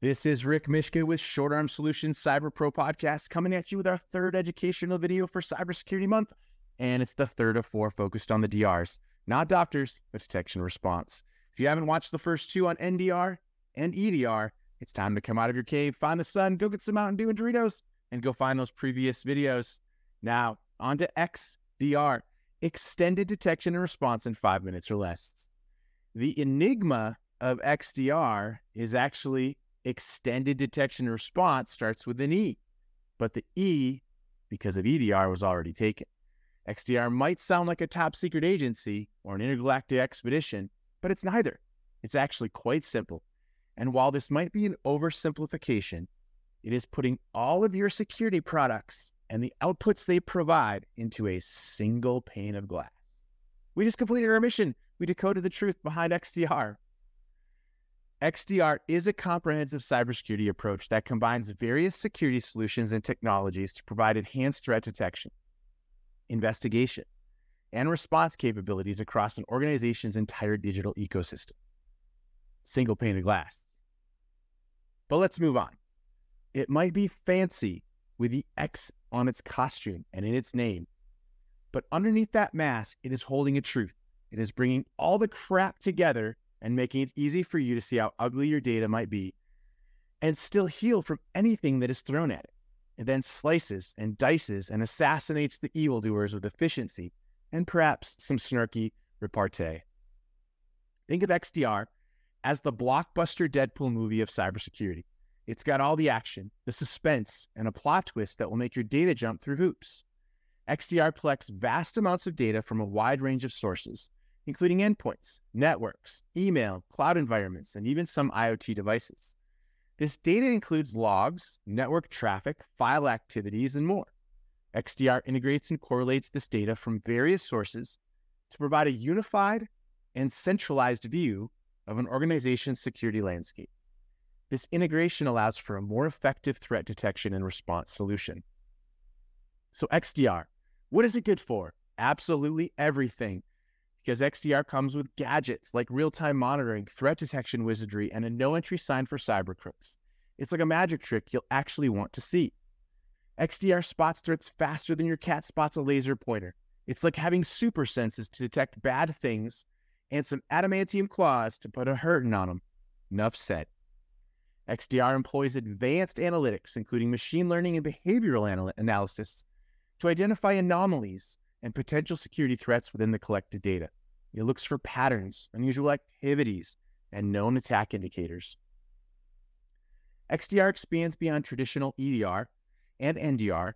This is Rick Mishka with Short Arm Solutions Cyber Pro Podcast coming at you with our third educational video for Cybersecurity Month. And it's the third of four focused on the DRs, not doctors, but detection response. If you haven't watched the first two on NDR and EDR, it's time to come out of your cave, find the sun, go get some Mountain Dew and Doritos, and go find those previous videos. Now, on to XDR, extended detection and response in five minutes or less. The enigma of XDR is actually extended detection response starts with an E, but the E, because of EDR, was already taken. XDR might sound like a top secret agency or an intergalactic expedition, but it's neither. It's actually quite simple. And while this might be an oversimplification, it is putting all of your security products and the outputs they provide into a single pane of glass. We just completed our mission. We decoded the truth behind XDR. XDR is a comprehensive cybersecurity approach that combines various security solutions and technologies to provide enhanced threat detection, investigation, and response capabilities across an organization's entire digital ecosystem. Single pane of glass. But let's move on. It might be fancy with the X on its costume and in its name, but underneath that mask, it is holding a truth. It is bringing all the crap together and making it easy for you to see how ugly your data might be and still heal from anything that is thrown at it. It then slices and dices and assassinates the evildoers with efficiency and perhaps some snarky repartee. Think of XDR as the blockbuster Deadpool movie of cybersecurity. It's got all the action, the suspense, and a plot twist that will make your data jump through hoops. XDR collects vast amounts of data from a wide range of sources, including endpoints, networks, email, cloud environments, and even some IoT devices. This data includes logs, network traffic, file activities, and more. XDR integrates and correlates this data from various sources to provide a unified and centralized view of an organization's security landscape. This integration allows for a more effective threat detection and response solution. So, XDR, what is it good for? Absolutely everything because XDR comes with gadgets like real time monitoring, threat detection wizardry, and a no entry sign for cyber crooks. It's like a magic trick you'll actually want to see. XDR spots threats faster than your cat spots a laser pointer. It's like having super senses to detect bad things and some adamantium claws to put a hurting on them. Enough said. XDR employs advanced analytics, including machine learning and behavioral anal- analysis, to identify anomalies and potential security threats within the collected data. It looks for patterns, unusual activities, and known attack indicators. XDR expands beyond traditional EDR and NDR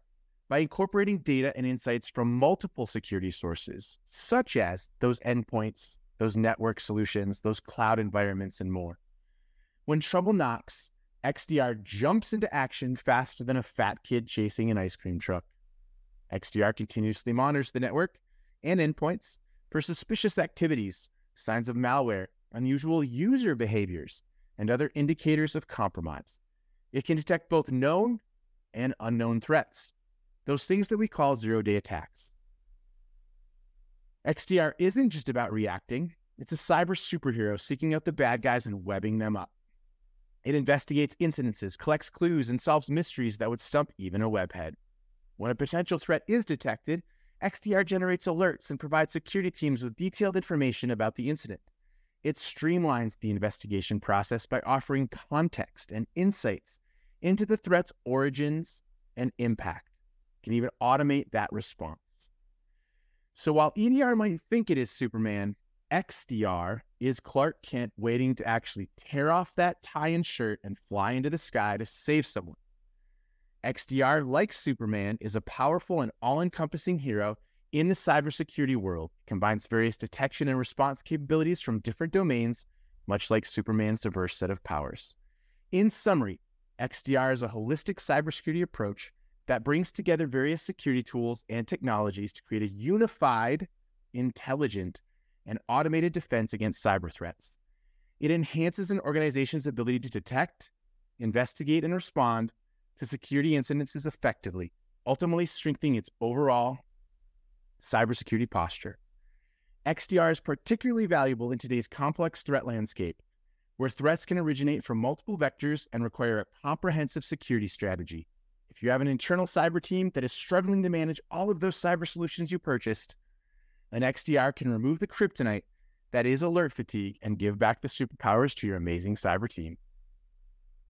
by incorporating data and insights from multiple security sources, such as those endpoints, those network solutions, those cloud environments, and more. When trouble knocks, XDR jumps into action faster than a fat kid chasing an ice cream truck. XDR continuously monitors the network and endpoints for suspicious activities, signs of malware, unusual user behaviors, and other indicators of compromise. It can detect both known and unknown threats, those things that we call zero day attacks. XDR isn't just about reacting, it's a cyber superhero seeking out the bad guys and webbing them up. It investigates incidences, collects clues, and solves mysteries that would stump even a webhead. When a potential threat is detected, XDR generates alerts and provides security teams with detailed information about the incident. It streamlines the investigation process by offering context and insights into the threat's origins and impact. It can even automate that response. So while EDR might think it is Superman, XDR is Clark Kent waiting to actually tear off that tie and shirt and fly into the sky to save someone. XDR, like Superman, is a powerful and all encompassing hero in the cybersecurity world. Combines various detection and response capabilities from different domains, much like Superman's diverse set of powers. In summary, XDR is a holistic cybersecurity approach that brings together various security tools and technologies to create a unified, intelligent, and automated defense against cyber threats. It enhances an organization's ability to detect, investigate, and respond to security incidences effectively, ultimately strengthening its overall cybersecurity posture. XDR is particularly valuable in today's complex threat landscape, where threats can originate from multiple vectors and require a comprehensive security strategy. If you have an internal cyber team that is struggling to manage all of those cyber solutions you purchased, an XDR can remove the kryptonite that is alert fatigue and give back the superpowers to your amazing cyber team.